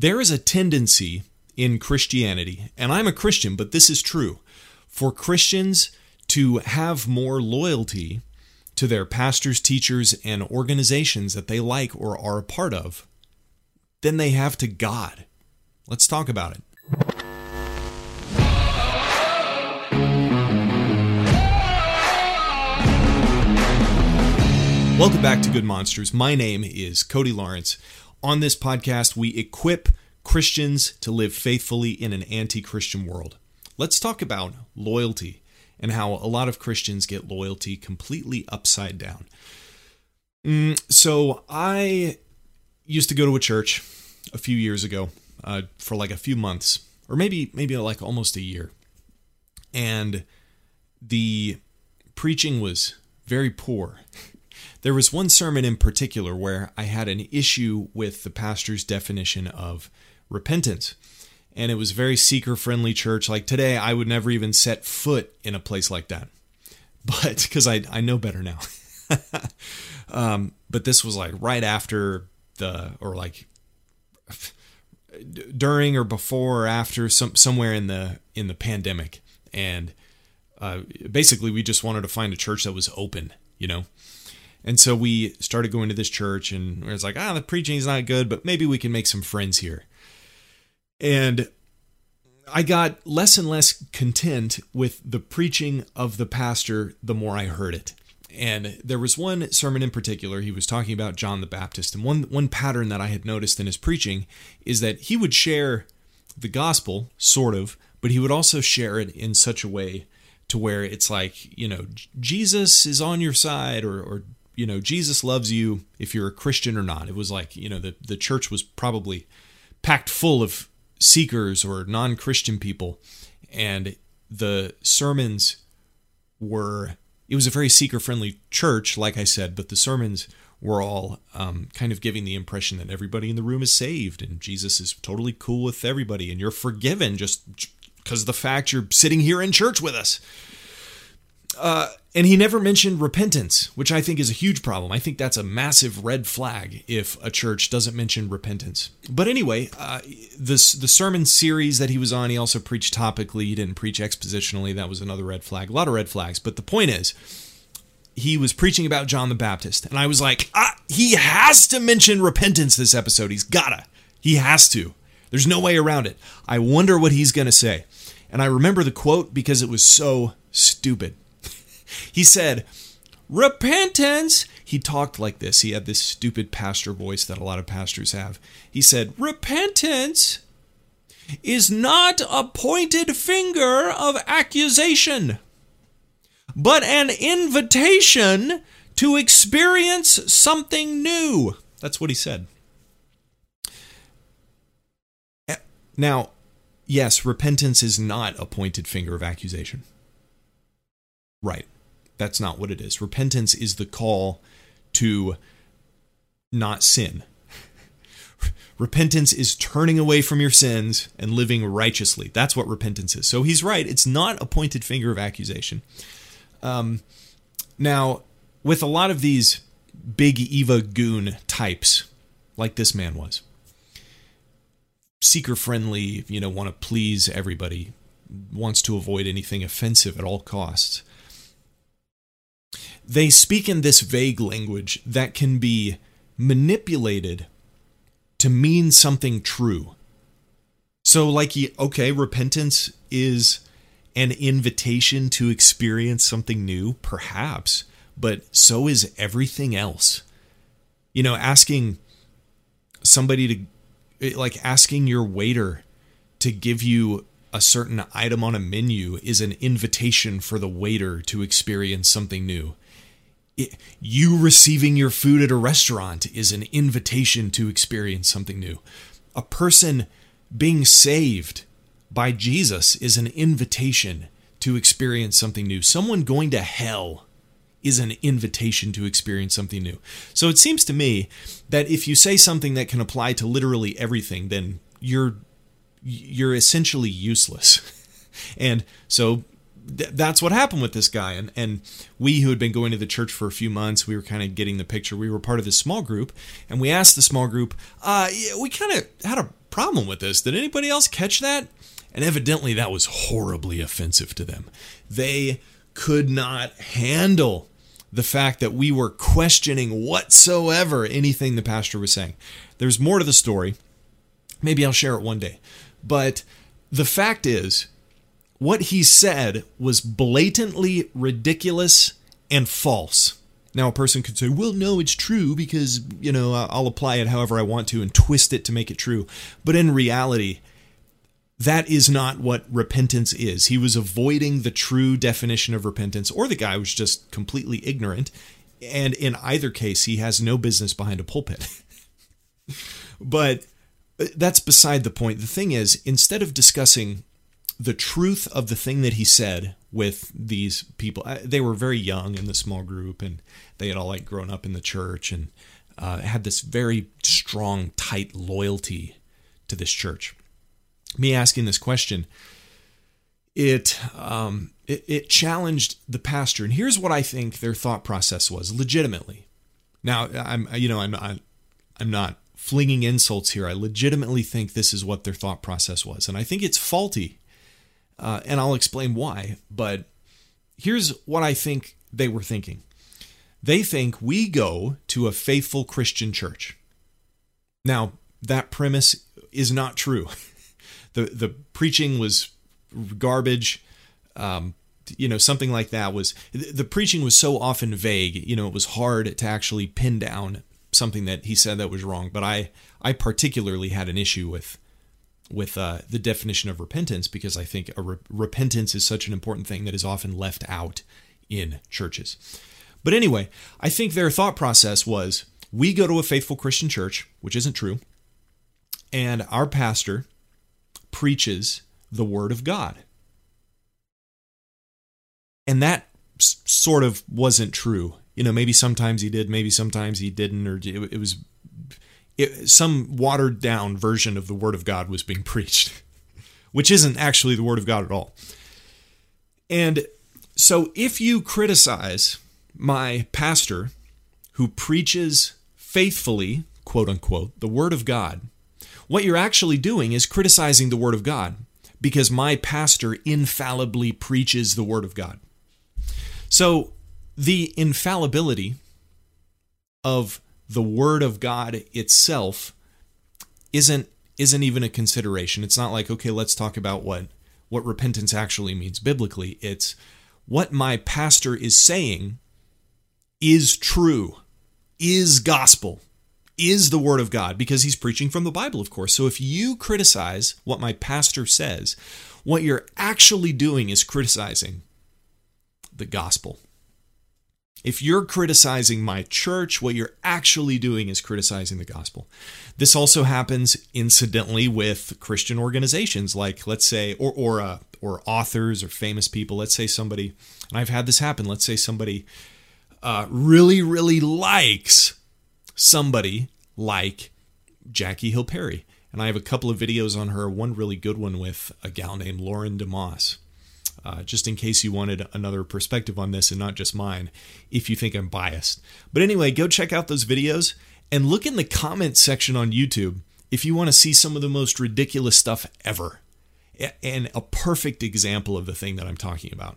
There is a tendency in Christianity, and I'm a Christian, but this is true, for Christians to have more loyalty to their pastors, teachers, and organizations that they like or are a part of than they have to God. Let's talk about it. Welcome back to Good Monsters. My name is Cody Lawrence. On this podcast, we equip Christians to live faithfully in an anti Christian world. Let's talk about loyalty and how a lot of Christians get loyalty completely upside down. Mm, so, I used to go to a church a few years ago uh, for like a few months, or maybe maybe like almost a year, and the preaching was very poor. There was one sermon in particular where I had an issue with the pastor's definition of repentance. And it was a very seeker friendly church. Like today, I would never even set foot in a place like that. But because I, I know better now. um, but this was like right after the, or like during or before or after some somewhere in the in the pandemic and uh, basically we just wanted to find a church that was open you know and so we started going to this church, and it was like, ah, the preaching is not good, but maybe we can make some friends here. And I got less and less content with the preaching of the pastor the more I heard it. And there was one sermon in particular, he was talking about John the Baptist. And one, one pattern that I had noticed in his preaching is that he would share the gospel, sort of, but he would also share it in such a way to where it's like, you know, Jesus is on your side or, or you know, Jesus loves you if you're a Christian or not. It was like, you know, the, the church was probably packed full of seekers or non Christian people. And the sermons were, it was a very seeker friendly church, like I said, but the sermons were all um, kind of giving the impression that everybody in the room is saved and Jesus is totally cool with everybody and you're forgiven just because the fact you're sitting here in church with us. Uh, and he never mentioned repentance, which I think is a huge problem. I think that's a massive red flag if a church doesn't mention repentance. But anyway, uh, this the sermon series that he was on, he also preached topically. He didn't preach expositionally. That was another red flag. A lot of red flags. But the point is, he was preaching about John the Baptist, and I was like, ah, he has to mention repentance this episode. He's gotta. He has to. There's no way around it. I wonder what he's to say. And I remember the quote because it was so stupid. He said, Repentance. He talked like this. He had this stupid pastor voice that a lot of pastors have. He said, Repentance is not a pointed finger of accusation, but an invitation to experience something new. That's what he said. Eh, now, yes, repentance is not a pointed finger of accusation. Right. That's not what it is. Repentance is the call to not sin. repentance is turning away from your sins and living righteously. That's what repentance is. So he's right. It's not a pointed finger of accusation. Um, now, with a lot of these big Eva goon types, like this man was, seeker friendly, you know, want to please everybody, wants to avoid anything offensive at all costs they speak in this vague language that can be manipulated to mean something true. So, like, okay, repentance is an invitation to experience something new, perhaps, but so is everything else. You know, asking somebody to, eh, like, asking your waiter to give you a certain item on a menu is an invitation for the waiter to experience something new you receiving your food at a restaurant is an invitation to experience something new. A person being saved by Jesus is an invitation to experience something new. Someone going to hell is an invitation to experience something new. So it seems to me that if you say something that can apply to literally everything, then you're you're essentially useless. and so th- that's what happened with this guy. And and we who had been going to the church for a few months, we were kind of getting the picture. We were part of this small group, and we asked the small group. Uh, we kind of had a problem with this. Did anybody else catch that? And evidently that was horribly offensive to them. They could not handle the fact that we were questioning whatsoever anything the pastor was saying. There's more to the story. Maybe I'll share it one day. But the fact is, what he said was blatantly ridiculous and false. Now, a person could say, well, no, it's true because, you know, I'll apply it however I want to and twist it to make it true. But in reality, that is not what repentance is. He was avoiding the true definition of repentance, or the guy was just completely ignorant. And in either case, he has no business behind a pulpit. but that's beside the point. The thing is, instead of discussing the truth of the thing that he said with these people. They were very young in the small group, and they had all like grown up in the church and uh, had this very strong, tight loyalty to this church. Me asking this question, it um, it, it challenged the pastor, and here's what I think their thought process was, legitimately. Now, I'm you know I'm not, I'm not flinging insults here. I legitimately think this is what their thought process was, and I think it's faulty uh, and I'll explain why. But here's what I think they were thinking they think we go to a faithful Christian church. Now, that premise is not true. the The preaching was garbage. Um, you know, something like that was the preaching was so often vague. You know, it was hard to actually pin down something that he said that was wrong. But I, I particularly had an issue with with uh, the definition of repentance because I think re- repentance is such an important thing that is often left out in churches. But anyway, I think their thought process was we go to a faithful Christian church, which isn't true, and our pastor preaches the word of God. And that sort of wasn't true. You know, maybe sometimes he did, maybe sometimes he didn't, or it, it was it, some watered down version of the Word of God was being preached, which isn't actually the Word of God at all. And so if you criticize my pastor who preaches faithfully, quote unquote, the Word of God, what you're actually doing is criticizing the Word of God because my pastor infallibly preaches the Word of God. So the infallibility of the word of God itself isn't isn't even a consideration. It's not like, okay, let's talk about what what repentance actually means biblically. It's what my pastor is saying is true, is gospel, is the word of God because he's preaching from the Bible, of course. So if you criticize what my pastor says, what you're actually doing is criticizing the gospel. If you're criticizing my church, what you're actually doing is criticizing the gospel. This also happens incidentally with Christian organizations, like let's say, or or uh, or authors or famous people. Let's say somebody, and I've had this happen. Let's say somebody uh, really really likes somebody like Jackie Hill Perry, and I have a couple of videos on her. One really good one with a gal named Lauren DeMoss uh, just in case you wanted another perspective on this and not just mine, if you think I'm biased. But anyway, go check out those videos and look in the comments section on YouTube if you want to see some of the most ridiculous stuff ever. And a perfect example of the thing that I'm talking about.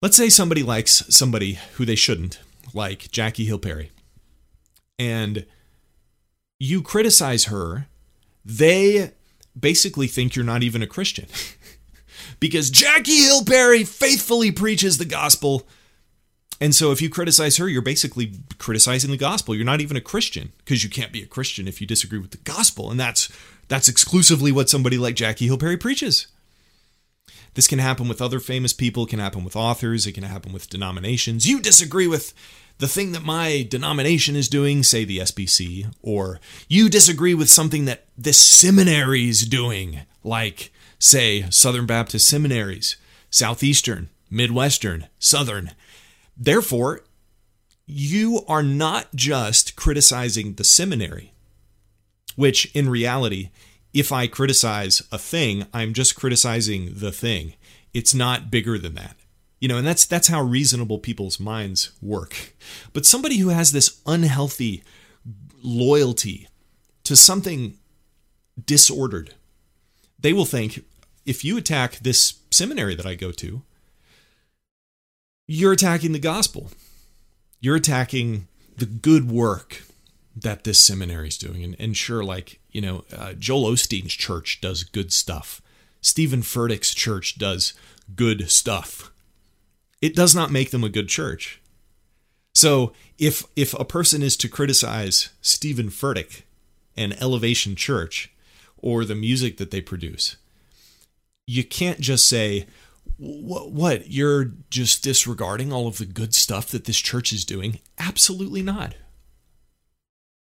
Let's say somebody likes somebody who they shouldn't, like Jackie Hill Perry, and you criticize her, they basically think you're not even a Christian. because Jackie Hill Perry faithfully preaches the gospel. And so if you criticize her, you're basically criticizing the gospel. You're not even a Christian because you can't be a Christian if you disagree with the gospel. And that's that's exclusively what somebody like Jackie Hill Perry preaches. This can happen with other famous people, it can happen with authors, it can happen with denominations. You disagree with the thing that my denomination is doing, say the SBC, or you disagree with something that this seminary is doing, like say, Southern Baptist seminaries, Southeastern, Midwestern, Southern. Therefore, you are not just criticizing the seminary, which in reality, if I criticize a thing, I'm just criticizing the thing. It's not bigger than that. You know, and that's that's how reasonable people's minds work. But somebody who has this unhealthy loyalty to something disordered. They will think if you attack this seminary that I go to, you're attacking the gospel. You're attacking the good work that this seminary is doing. And, and sure, like, you know, uh, Joel Osteen's church does good stuff. Stephen Furtick's church does good stuff. It does not make them a good church. So if if a person is to criticize Stephen Furtick and Elevation Church or the music that they produce, you can't just say, what, what? You're just disregarding all of the good stuff that this church is doing? Absolutely not.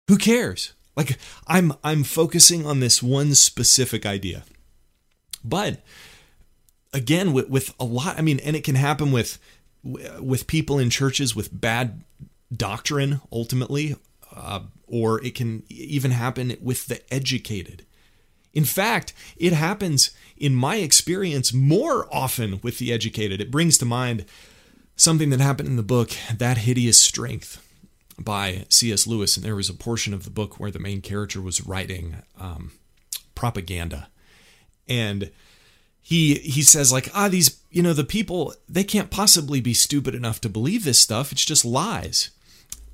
Who cares? Like i'm i'm focusing on this one specific idea. But again with, with a lot i mean and it can happen with with people in churches with bad doctrine ultimately uh, or it can even happen with the educated in fact it happens in my experience more often with the educated. It brings to mind something that happened in the book that hideous strength by cs lewis. And there was a portion of the book where the main character was writing um, propaganda. And he he says like ah these you know the people they can't possibly be stupid enough to believe this stuff. It's just lies.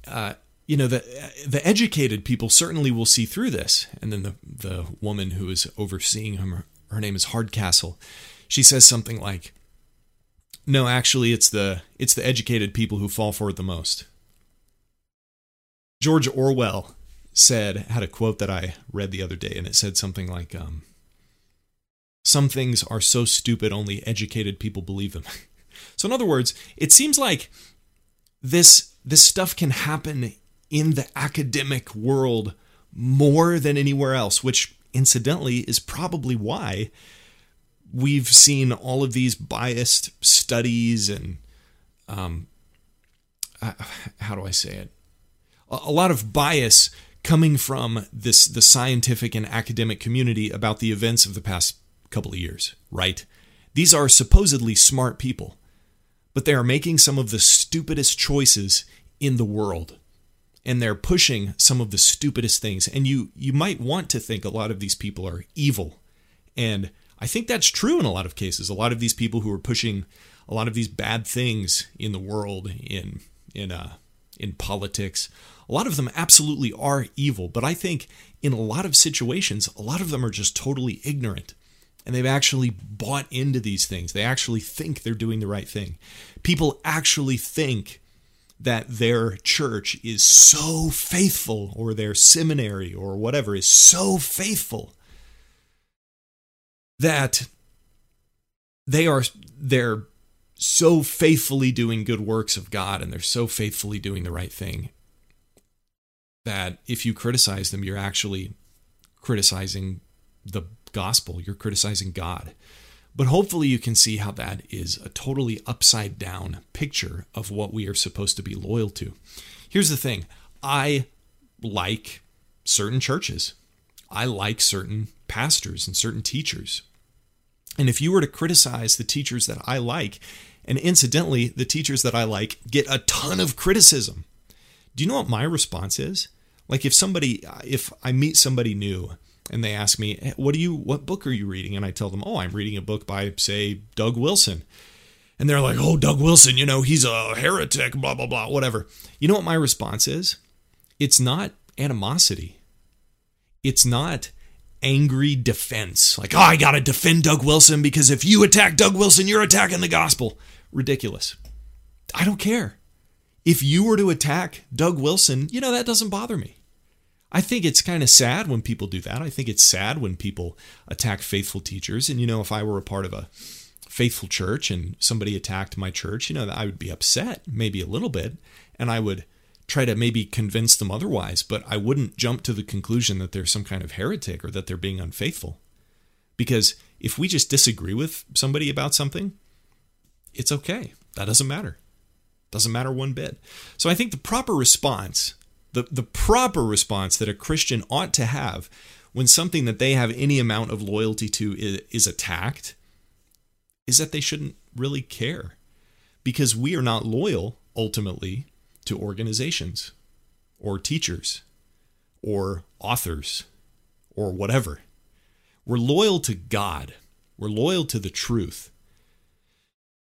Uh, you know the the educated people certainly will see through this. And then the the woman who is overseeing him her name is hardcastle. She says something like no actually it's the it's the educated people who fall for it the most. George orwell said had a quote that i read the other day and it said something like um, some things are so stupid only educated people believe them. so in other words, it seems like this this stuff can happen in the academic world more than anywhere else, which incidentally is probably why we've seen all of these biased studies and um, uh, how do I say it? A, lot of bias coming from this the scientific and academic community about the events of the past couple of years, right? These are supposedly smart people, but they are making some of the stupidest choices in the world. And they're pushing some of the stupidest things. And you you might want to think a lot of these people are evil. And I think that's true in a lot of cases. A lot of these people who are pushing a lot of these bad things in the world, in in uh, in politics, a lot of them absolutely are evil. But I think in a lot of situations, a lot of them are just totally ignorant and they've actually bought into these things. They actually think they're doing the right thing. People actually think that their church is so faithful or their seminary or whatever is so faithful that they are they're so faithfully doing good works of God and they're so faithfully doing the right thing that if you criticize them you're actually criticizing the gospel, you're criticizing God. But hopefully, you can see how that is a totally upside down picture of what we are supposed to be loyal to. Here's the thing I like certain churches, I like certain pastors and certain teachers. And if you were to criticize the teachers that I like, and incidentally, the teachers that I like get a ton of criticism, do you know what my response is? Like if somebody, if I meet somebody new and they ask me, eh, "What do you what book are you reading?" and I tell them, "Oh, I'm reading a book by say Doug Wilson." And they're like, "Oh, Doug Wilson, you know, he's a heretic, blah blah blah, whatever." You know what my response is? It's not animosity. It's not angry defense. Like, "Oh, I got to defend Doug Wilson because if you attack Doug Wilson, you're attacking the gospel." Ridiculous. I don't care. If you were to attack Doug Wilson, you know, that doesn't bother me. I think it's kind of sad when people do that. I think it's sad when people attack faithful teachers. And, you know, if I were a part of a faithful church and somebody attacked my church, you know, I would be upset, maybe a little bit, and I would try to maybe convince them otherwise, but I wouldn't jump to the conclusion that they're some kind of heretic or that they're being unfaithful. Because if we just disagree with somebody about something, it's okay. That doesn't matter. Doesn't matter one bit. So I think the proper response the, the proper response that a Christian ought to have when something that they have any amount of loyalty to is, is attacked is that they shouldn't really care because we are not loyal ultimately to organizations or teachers or authors or whatever. We're loyal to God. We're loyal to the truth.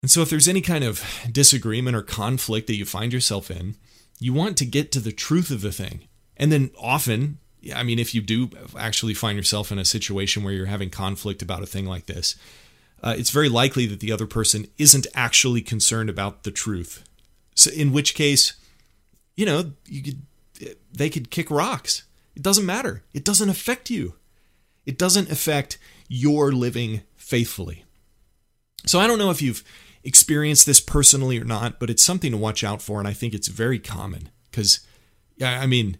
And so, if there's any kind of disagreement or conflict that you find yourself in, you want to get to the truth of the thing. And then often, I mean, if you do actually find yourself in a situation where you're having conflict about a thing like this, uh, it's very likely that the other person isn't actually concerned about the truth. So, in which case, you know, you could, they could kick rocks. It doesn't matter. It doesn't affect you. It doesn't affect your living faithfully. So I don't know if you've experienced this personally or not, but it's something to watch out for. And I think it's very common because, I mean,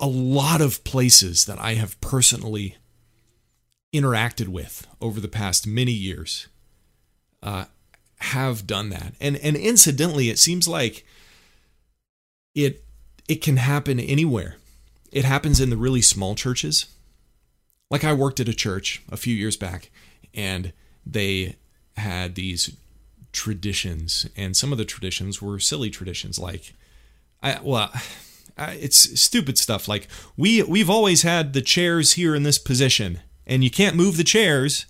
a lot of places that I have personally interacted with over the past many years uh, have done that. And and incidentally, it seems like it it can happen anywhere. It happens in the really small churches. Like I worked at a church a few years back, and they had these traditions, and some of the traditions were silly traditions, like I well. it's stupid stuff like we we've always had the chairs here in this position and you can't move the chairs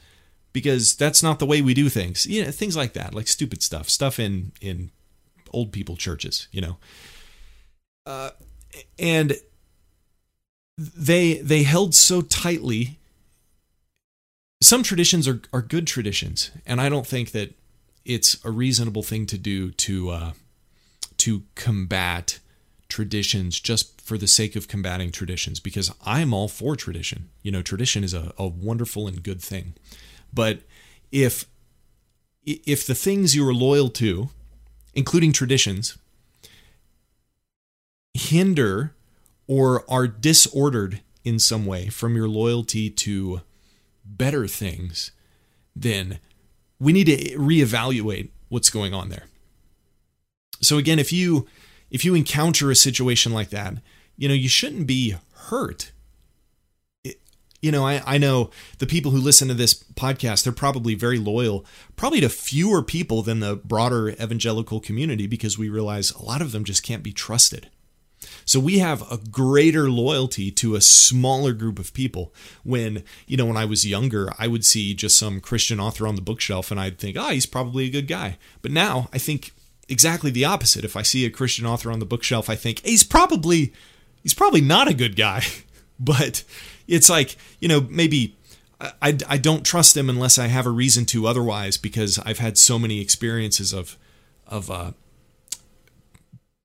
because that's not the way we do things. You know, things like that, like stupid stuff, stuff in in old people churches, you know. Uh, and they they held so tightly some traditions are, are good traditions and i don't think that it's a reasonable thing to do to uh, to combat traditions just for the sake of combating traditions because i'm all for tradition. You know tradition is a, a wonderful and good thing. But if if the things you are loyal to including traditions hinder or are disordered in some way from your loyalty to better things, then we need to reevaluate what's going on there. So again, if you if you encounter a situation like that, you know, you shouldn't be hurt. It, you know, I, I know the people who listen to this podcast, they're probably very loyal, probably to fewer people than the broader evangelical community because we realize a lot of them just can't be trusted. So we have a greater loyalty to a smaller group of people. When, you know, when I was younger, I would see just some Christian author on the bookshelf and I'd think, oh, he's probably a good guy. But now I think exactly the opposite. If I see a Christian author on the bookshelf, I think he's probably he's probably not a good guy. but it's like, you know, maybe I, I don't trust him unless I have a reason to otherwise because I've had so many experiences of of uh,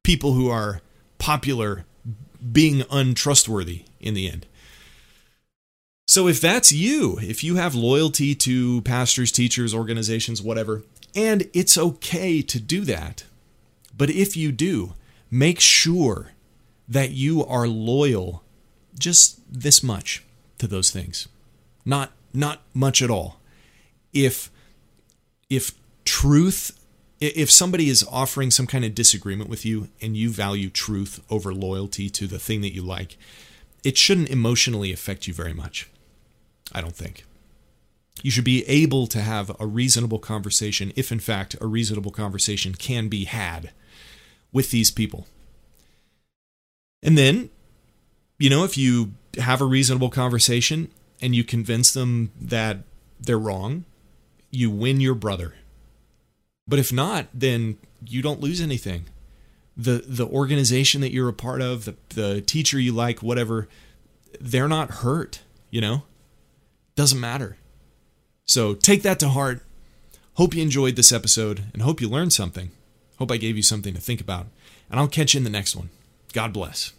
people who are popular being untrustworthy in the end. So if that's you, if you have loyalty to pastors, teachers, organizations, whatever, and it's okay to do that, but if you do, make sure that you are loyal just this much to those things. Not not much at all. If if truth if somebody is offering some kind of disagreement with you and you value truth over loyalty to the thing that you like, it shouldn't emotionally affect you very much. I don't think. You should be able to have a reasonable conversation, if in fact a reasonable conversation can be had with these people. And then, you know, if you have a reasonable conversation and you convince them that they're wrong, you win your brother but if not, then you don't lose anything. The the organization that you're a part of, the, the teacher you like, whatever, they're not hurt, you know? Doesn't matter. So take that to heart. Hope you enjoyed this episode and hope you learned something. Hope I gave you something to think about. And I'll catch you in the next one. God bless.